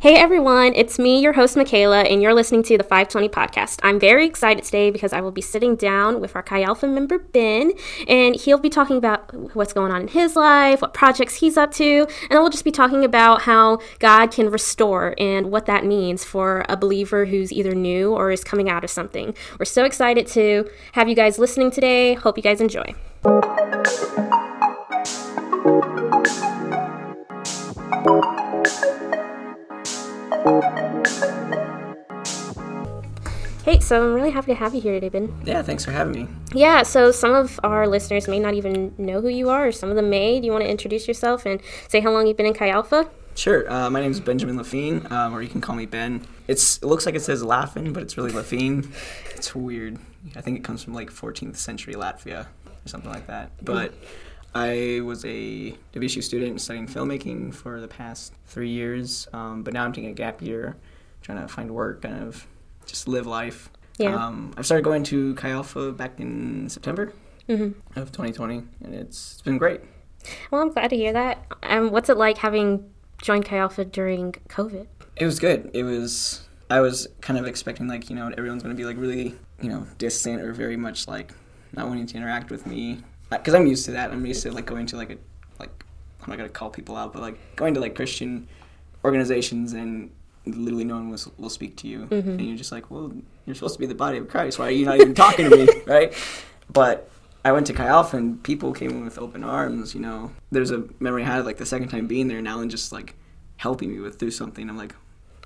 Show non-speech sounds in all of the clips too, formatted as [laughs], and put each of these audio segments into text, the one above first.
Hey everyone, it's me, your host Michaela, and you're listening to the 520 podcast. I'm very excited today because I will be sitting down with our Chi Alpha member Ben, and he'll be talking about what's going on in his life, what projects he's up to, and we'll just be talking about how God can restore and what that means for a believer who's either new or is coming out of something. We're so excited to have you guys listening today. Hope you guys enjoy. Hey, so I'm really happy to have you here today, Ben. Yeah, thanks for having me. Yeah, so some of our listeners may not even know who you are, or some of them may. Do you want to introduce yourself and say how long you've been in Chi Alpha? Sure. Uh, my name is Benjamin Lafine, um, or you can call me Ben. It's it looks like it says Laughing, but it's really Lafine. It's weird. I think it comes from like 14th century Latvia or something like that. But I was a WSU student studying filmmaking for the past three years, um, but now I'm taking a gap year, trying to find work, kind of just live life. Yeah. Um, I started going to Chi Alpha back in September hmm of 2020, and it's, it's been great. Well, I'm glad to hear that. Um, what's it like having joined Chi Alpha during COVID? It was good. It was. I was kind of expecting like you know everyone's gonna be like really you know distant or very much like not wanting to interact with me because I'm used to that. I'm used to like going to like a like I'm not gonna call people out, but like going to like Christian organizations and literally no one will, will speak to you. Mm-hmm. And you're just like well you're supposed to be the body of christ. Why are you not even talking to me? [laughs] Right? But i went to chi alpha and people came in with open arms you know. There's a memory i had like the second time being there and alan just like helping me with through something. I'm like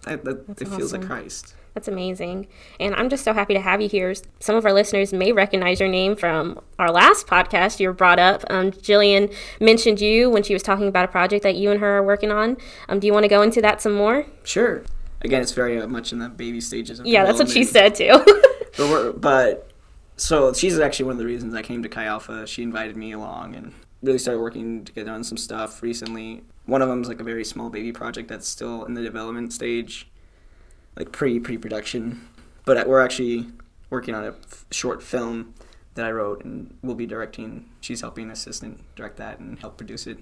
that, that it feels like christ That's amazing. And I'm just so happy to have you here. Some of our listeners may recognize your name from our last podcast you were brought up. Um, Jillian mentioned you when she was talking about a project that you and her are working on. Um, do you want to go into that some more? sure again it's very uh, much in the baby stages of Yeah, that's what she said too. [laughs] but, we're, but so she's actually one of the reasons I came to Chi Alpha. She invited me along and really started working together on some stuff recently. One of them is like a very small baby project that's still in the development stage, like pre pre production. But we're actually working on a f- short film that I wrote and we'll be directing. She's helping an assistant direct that and help produce it.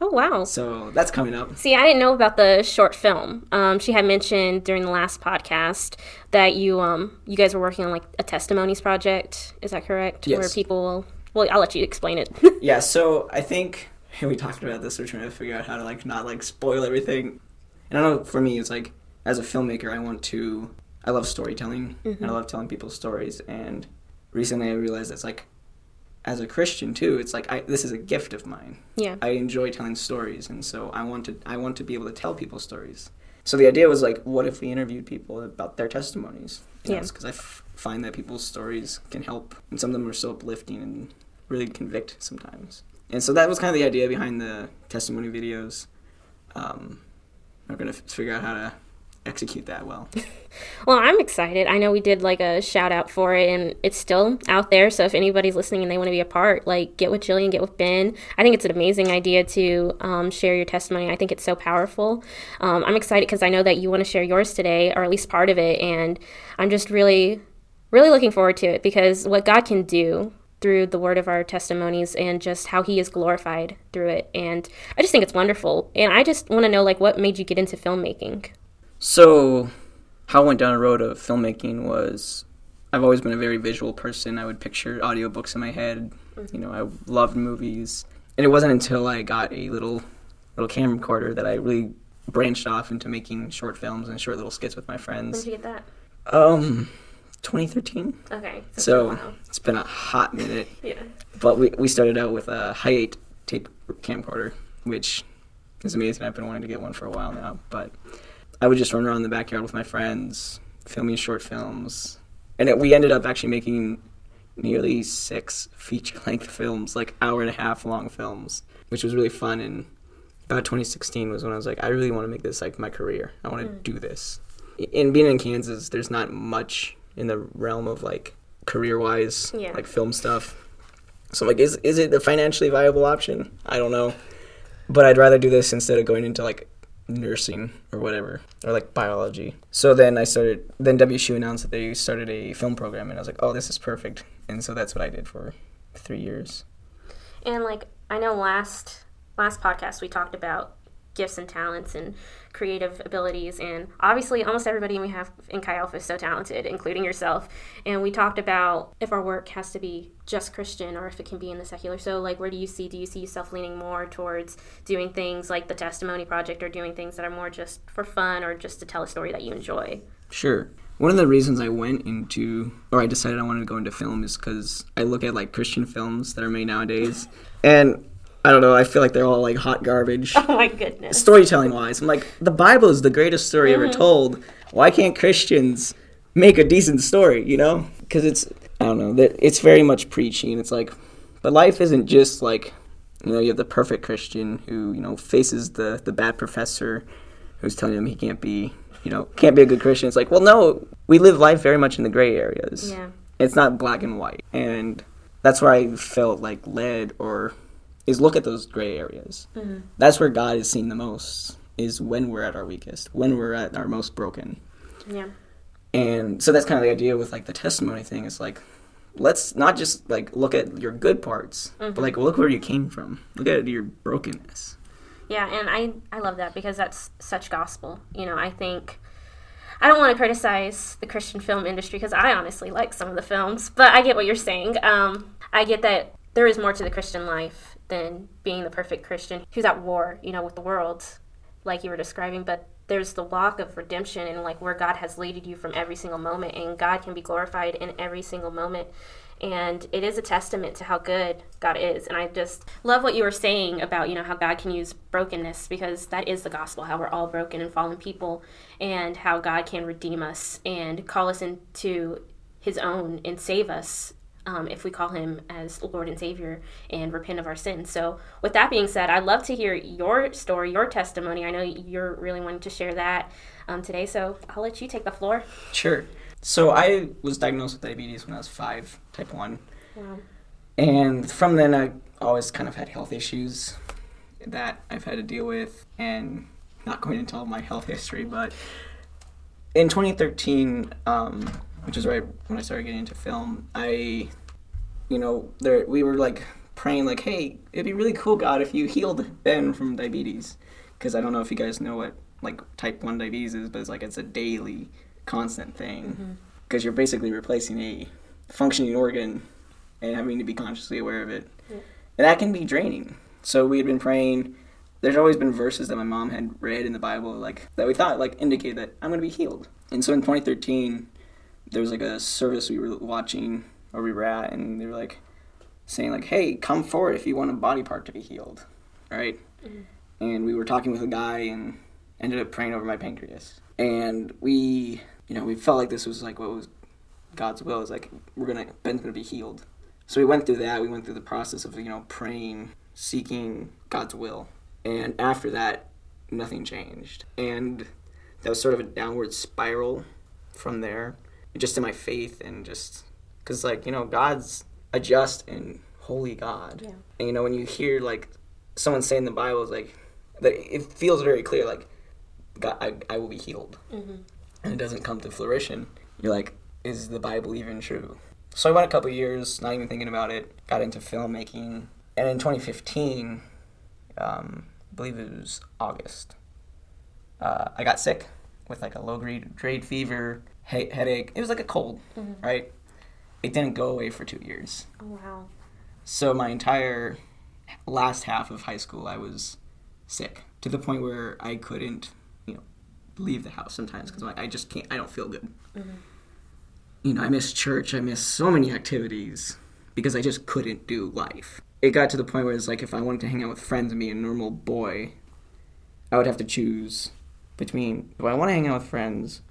oh, wow. So that's coming up. See, I didn't know about the short film. Um, she had mentioned during the last podcast that you um, you guys were working on like a testimonies project. Is that correct? Where Yes. people will. Well, I'll let you explain it. [laughs] Yeah, so I think [laughs] we talked about this. We're trying to figure out how to like not like spoil everything. And I know for me, it's like as a filmmaker, I want to. I love storytelling, mm-hmm. and I love telling people stories. And recently, I realized it's like, as a Christian too, it's like I, this is a gift of mine. yeah. I enjoy telling stories, and so I want to. I want to be able to tell people stories. So the idea was like, what if we interviewed people about their testimonies? Yeah. Because I f- find that people's stories can help, and some of them are so uplifting and really convict sometimes. And so that was kind of the idea behind the testimony videos. Um, I'm gonna f- figure out how to execute that well. [laughs] Well, I'm excited. I know we did like a shout out for it, and it's still out there. So if anybody's listening and they want to be a part, like get with Jillian, get with Ben. I think it's an amazing idea to um, share your testimony. I think it's so powerful. Um, I'm excited because I know that you want to share yours today, or at least part of it, and I'm just really, really looking forward to it because what God can do through the word of our testimonies and just how he is glorified through it and i just think it's wonderful and i just want to know like what made you get into filmmaking So, how I went down a road of filmmaking was I've always been a very visual person. I would picture audiobooks in my head. You know, I loved movies. And it wasn't until I got a little little camcorder that I really branched off into making short films and short little skits with my when friends. did you get that Um 2013. okay it's been a So, it's been a hot minute. [laughs] yeah But we, we started out with a hi 8 tape camcorder, which is amazing. I've been wanting to get one for a while now. But I would just run around the backyard with my friends, filming short films. And it, we ended up actually making nearly six feature length [laughs] films, like hour and a half long films, which was really fun. And about 2016 was when I was like, I really want to make this like my career. I want to do this. In being in Kansas, there's not much in the realm of like career wise, Yeah. like film stuff. So I'm like, is is it the financially viable option? I don't know, but I'd rather do this instead of going into like nursing or whatever or like biology. So then I started. Then WSU announced that they started a film program, and I was like, oh, this is perfect. And so that's what I did for three years. And like I know last last podcast we talked about gifts and talents and creative abilities. And obviously, almost everybody we have in Chi Alpha is so talented, including yourself. And we talked about if our work has to be just Christian or if it can be in the secular. So, like, where do you see? Do you see yourself leaning more towards doing things like the Testimony Project or doing things that are more just for fun or just to tell a story that you enjoy? Sure. One of the reasons I went into, or I decided I wanted to go into film, is because I look at like Christian films that are made nowadays, and I don't know. I feel like they're all like hot garbage. [laughs] Oh my goodness. Storytelling wise, I'm like, the Bible is the greatest story ever mm-hmm. told. Why can't Christians make a decent story? You know, because it's I don't know that it's very much preachy, and it's like, but life isn't just like, you know, you have the perfect Christian who you know faces the the bad professor who's telling him he can't be you know can't be a good Christian. It's like, well, no, we live life very much in the gray areas. Yeah. It's not black and white, and that's where I felt like led or is look at those gray areas. That's where God is seen the most. Is when we're at our weakest, when we're at our most broken. Yeah. And so that's kind of the idea with like the testimony thing. Is like, let's not just like look at your good parts, but like look where you came from. Look at your brokenness. Yeah, and I I love that because that's such gospel. You know, I think I don't want to criticize the Christian film industry because I honestly like some of the films, but I get what you're saying. Um, I get that there is more to the Christian life than being the perfect Christian who's at war, you know, with the world, like you were describing. But there's the walk of redemption and like where God has leaded you from every single moment, and God can be glorified in every single moment. And it is a testament to how good God is. And I just love what you were saying about, you know, how God can use brokenness because that is the gospel, how we're all broken and fallen people, and how God can redeem us and call us into his own and save us um, if we call him as Lord and Savior and repent of our sins. So, with that being said, I'd love to hear your story, your testimony. I know you're really wanting to share that um, today, so I'll let you take the floor. Sure. So I was diagnosed with diabetes when I was five, type one. Wow. And from then, I always kind of had health issues that I've had to deal with, and not going into all my health history, but in 2013, um, which is right when I started getting into film, I, you know, there we were like praying, like, hey, it'd be really cool, God, if you healed Ben from diabetes, because I don't know if you guys know what like type one diabetes is, but it's like it's a daily, constant thing, mm-hmm. because you're basically replacing a functioning organ and having to be consciously aware of it. And that can be draining. So we had been praying. There's always been verses that my mom had read in the Bible, like that we thought like indicate that I'm going to be healed. And so in 2013, there was like a service we were watching or we were at, and they were like saying like, "Hey, come forward if you want a body part to be healed." Right? Mm-hmm. And we were talking with a guy and ended up praying over my pancreas. And we, you know, we felt like this was like what was God's will. Is like we're gonna Ben's gonna be healed. So we went through that. We went through the process of you know praying, seeking God's will, and after that, nothing changed. And that was sort of a downward spiral from there, just in my faith and just because like you know God's a just and holy God, Yeah. and you know when you hear like someone saying the Bible is like that, it feels very clear like God, I, I will be healed, and it doesn't come to fruition. You're like, is the Bible even true? So I went a couple years, not even thinking about it. Got into filmmaking, and in 2015, um, I believe it was August, uh, I got sick with like a low grade grade fever, he- headache. It was like a cold, mm-hmm. right? It didn't go away for two years. Oh, wow. So my entire last half of high school, I was sick to the point where I couldn't, you know, leave the house sometimes because I just can't. I don't feel good. Mm-hmm. You know, I miss church. I miss so many activities because I just couldn't do life. It got to the point where it's like if I wanted to hang out with friends and be a normal boy, I would have to choose between do I want to hang out with friends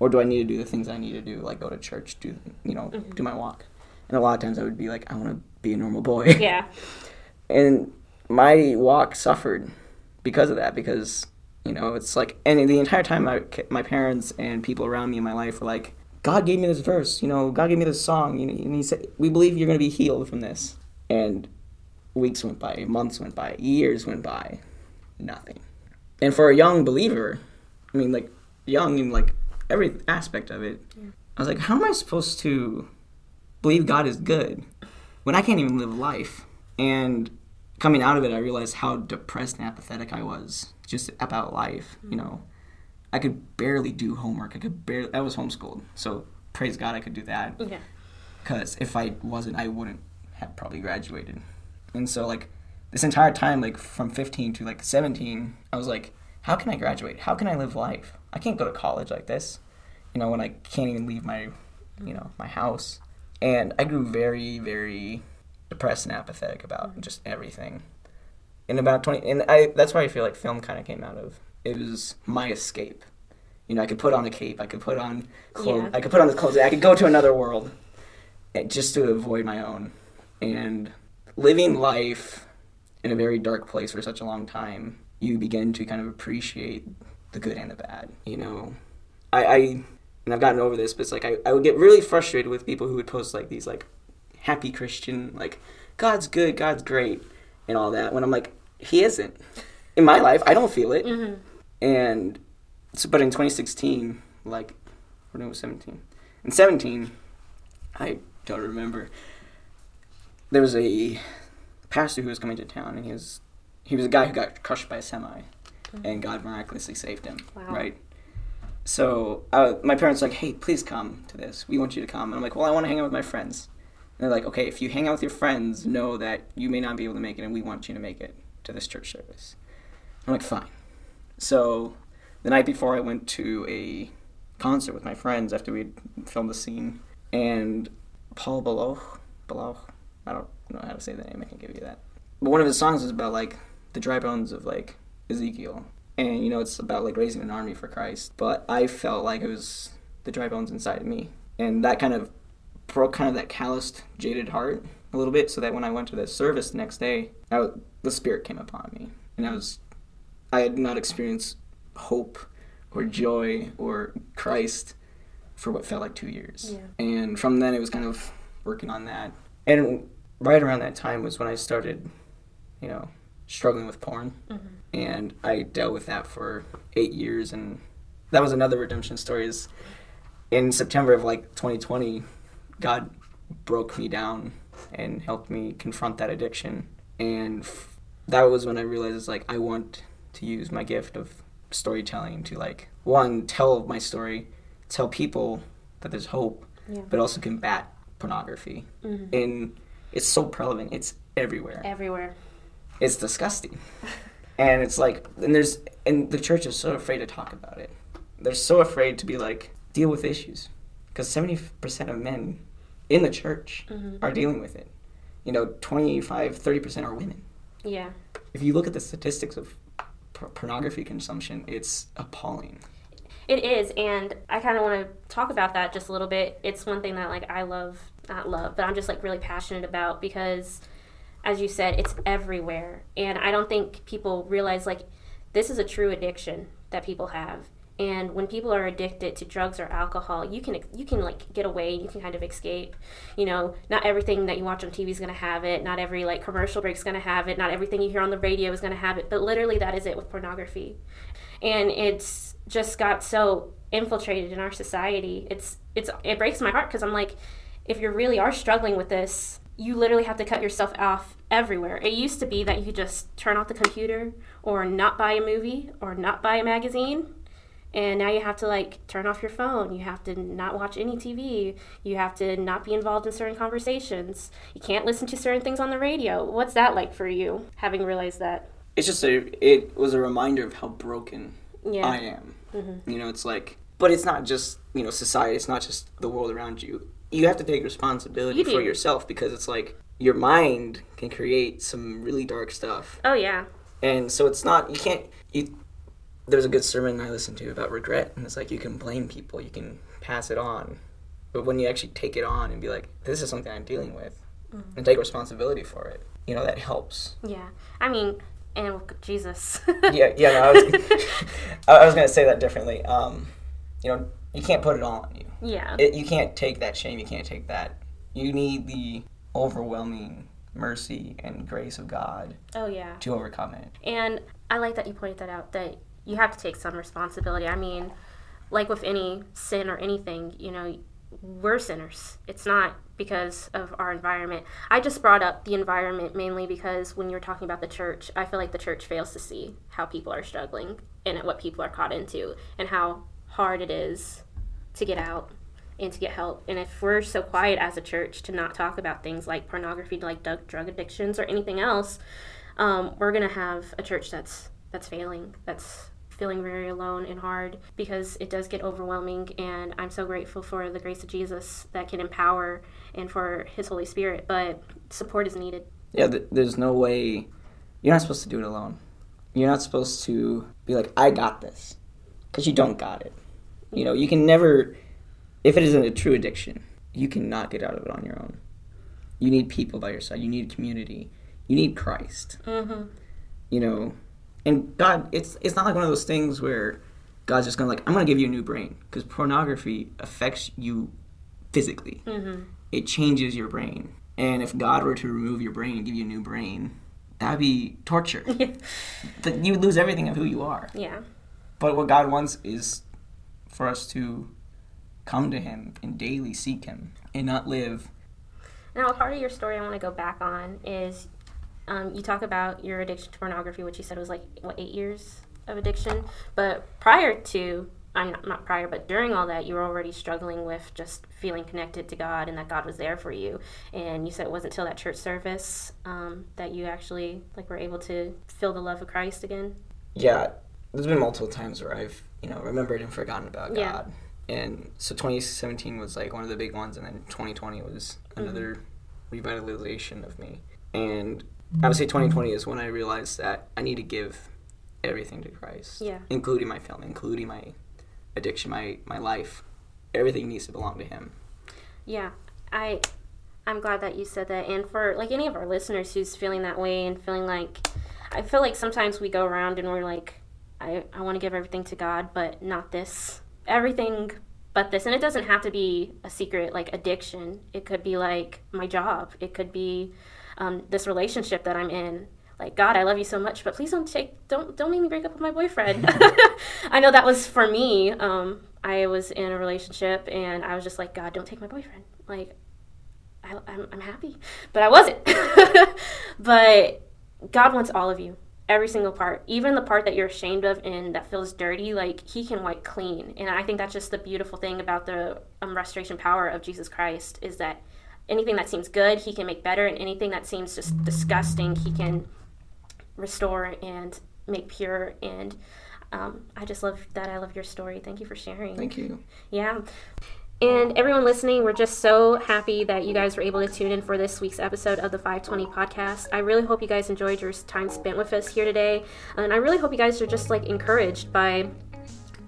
or do I need to do the things I need to do, like go to church, do you know, mm-hmm. do my walk. And a lot of times I would be like, I want to be a normal boy. Yeah. [laughs] and my walk suffered because of that because you know it's like and the entire time my, my parents and people around me in my life were like god gave me this verse you know god gave me this song you know, and he said we believe you're going to be healed from this and weeks went by months went by years went by nothing and for a young believer i mean like young and like every aspect of it i was like how am i supposed to believe god is good when i can't even live life and coming out of it, I realized how depressed and apathetic I was just about life. You mm. know, I could barely do homework. I could barely. I was homeschooled, so praise God I could do that. Yeah. Because if I wasn't, I wouldn't have probably graduated. And so like this entire time, like from 15 to like 17, I was like, how can I graduate? How can I live life? I can't go to college like this. You know, when I can't even leave my, you know, my house. And I grew very, very depressed and apathetic about just everything. In about 20, and I that's why I feel like film kind of came out of. It was my escape. You know, I could put on a cape, I could put on clothes, Yeah. I could put on the clothes, I could go to another world, eh, just to avoid my own. And living life in a very dark place for such a long time, you begin to kind of appreciate the good and the bad. You know, I, I and I've gotten over this, but it's like I, I would get really frustrated with people who would post like these like happy Christian like God's good, God's great, and all that. When I'm like, He isn't. In my life, I don't feel it. Mm-hmm. And so, but in 2016, like, when I was 17, in 17, I don't remember. There was a pastor who was coming to town, and he was he was a guy who got crushed by a semi, and God miraculously saved him. Wow. Right. So uh, my parents were like, "Hey, please come to this. We want you to come." And I'm like, "Well, I want to hang out with my friends." And they're like, "Okay, if you hang out with your friends, know that you may not be able to make it, and we want you to make it to this church service." I'm like, "Fine." So the night before, I went to a concert with my friends after we'd filmed the scene, and Paul Baloche, Baloche, I don't know how to say the name. I can give you that. But one of his songs is about like the dry bones of like Ezekiel, and you know it's about like raising an army for Christ. But I felt like it was the dry bones inside of me, and that kind of broke kind of that calloused, jaded heart a little bit. So that when I went to the service the next day, was, the Spirit came upon me, and I was I had not experienced hope or joy or Christ for what felt like two years. Yeah. And from then, it was kind of working on that. And right around that time was when I started, you know, struggling with porn. And I dealt with that for eight years. And that was another redemption story. Is in September of like 2020, God broke me down and helped me confront that addiction. And f- that was when I realized like I want to use my gift of storytelling to like one tell my story, tell people that there's hope, Yeah. but also combat pornography. Mhm. And it's so prevalent. It's everywhere. Everywhere. It's disgusting. and it's like and there's and the church is so afraid to talk about it. They're so afraid to be like deal with issues because 70% of men in the church Mhm. are dealing with it. You know, 25, 30% are women. Yeah. If you look at the statistics of por- pornography consumption, it's appalling. It is, and I kind of want to talk about that just a little bit. It's one thing that like I love, not love, but I'm just like really passionate about because, as you said, it's everywhere, and I don't think people realize like this is a true addiction that people have. And when people are addicted to drugs or alcohol, you can you can like get away, you can kind of escape. You know, not everything that you watch on TV is going to have it. Not every like commercial break is going to have it. Not everything you hear on the radio is going to have it. But literally, that is it with pornography and it's just got so infiltrated in our society it's it's it breaks my heart because i'm like if you really are struggling with this you literally have to cut yourself off everywhere. It used to be that you could just turn off the computer or not buy a movie or not buy a magazine. And now you have to like turn off your phone. You have to not watch any tv you have to not be involved in certain conversations. You can't listen to certain things on the radio. What's that like for you having realized that? It's just a it was a reminder of how broken yeah. I am. Mm-hmm. You know, it's like, but it's not just you know society. It's not just the world around you. You have to take responsibility You for do. yourself because it's like your mind can create some really dark stuff, oh yeah and so it's not you can't you. There's a good sermon I listened to about regret, and it's like you can blame people, you can pass it on, but when you actually take it on and be like, this is something I'm dealing with, and take responsibility for it, you know that helps. Yeah, I mean, and with Jesus. [laughs] yeah, yeah. No, I was, [laughs] I was gonna say that differently. Um, you know, you can't put it all on you. Yeah, It, you can't take that shame. You can't take that. You need the overwhelming mercy and grace of God oh yeah. to overcome it. And I like that you pointed that out. That you have to take some responsibility. I mean, like with any sin or anything, you know, we're sinners. It's not because of our environment. I just brought up the environment mainly because when you're talking about the church, I feel like the church fails to see how people are struggling and what people are caught into and how hard it is to get out and to get help. And if we're so quiet as a church to not talk about things like pornography, like drug drug addictions or anything else, um, we're gonna have a church that's that's failing, that's feeling very alone and hard because it does get overwhelming. And I'm so grateful for the grace of Jesus that can empower and for His Holy Spirit. But support is needed. Yeah, th- there's no way you're not supposed to do it alone. You're not supposed to be like, I got this, because you don't got it. You know, you can never, if it isn't a true addiction, you cannot get out of it on your own. You need people by your side. You need community. You need Christ. Mm-hmm. You know, and God, it's it's not like one of those things where God's just gonna like, I'm gonna give you a new brain because pornography affects you physically. Mm-hmm. It changes your brain, and if God were to remove your brain and give you a new brain, that'd be torture. [laughs] That you would lose everything of who you are. Yeah. But what God wants is for us to come to Him and daily seek Him and not live. Now, a part of your story I want to go back on is um, you talk about your addiction to pornography, which you said was like, what, eight years of addiction? But prior to, I'm not, not prior, but during all that, you were already struggling with just feeling connected to God and that God was there for you. And you said it wasn't until that church service um, that you actually like were able to feel the love of Christ again. Yeah, there's been multiple times where I've you know remembered and forgotten about Yeah. God. And so 2017 was like one of the big ones, and then 2020 was mm-hmm. another revitalization of me. And I would say 2020 is when I realized that I need to give everything to Christ, Yeah. including my family, including my addiction, my my life. Everything needs to belong to Him. Yeah, I I'm glad that you said that. And for like any of our listeners who's feeling that way and feeling like I feel like sometimes we go around and we're like I I want to give everything to God, but not this. Everything but this. And it doesn't have to be a secret like addiction. It could be like my job. It could be um, this relationship that I'm in. Like God, I love you so much, but please don't take don't don't make me break up with my boyfriend. [laughs] [laughs] I know that was for me. Um, I was in a relationship and I was just like, God, don't take my boyfriend. Like, I, I'm, I'm happy, but I wasn't. [laughs] but God wants all of you, every single part, even the part that you're ashamed of and that feels dirty. Like He can wipe clean, and I think that's just the beautiful thing about the um, restoration power of Jesus Christ is that anything that seems good, He can make better, and anything that seems just disgusting, He can restore and make pure and. Um, I just love that. I love your story. Thank you for sharing. Thank you. Yeah. And everyone listening, we're just so happy that you guys were able to tune in for this week's episode of the 520 podcast. I really hope you guys enjoyed your time spent with us here today. And I really hope you guys are just like encouraged by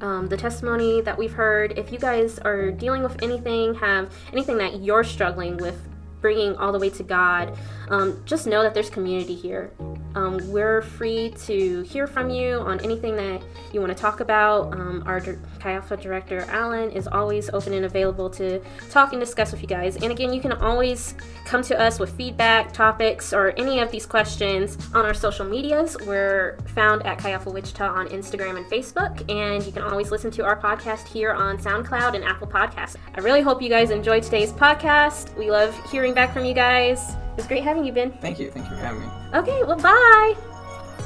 um, the testimony that we've heard. If you guys are dealing with anything, have anything that you're struggling with bringing all the way to God, um, just know that there's community here. Um, we're free to hear from you on anything that you want to talk about. Um, our Chi Alpha director, Alan, is always open and available to talk and discuss with you guys. And again, you can always come to us with feedback, topics, or any of these questions on our social medias. We're found at Alpha Wichita on Instagram and Facebook. And you can always listen to our podcast here on SoundCloud and Apple Podcasts. I really hope you guys enjoyed today's podcast. We love hearing back from you guys. It was great having you, Ben. Thank you. Thank you for having me. Okay, well, bye.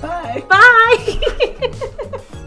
Bye. Bye. [laughs]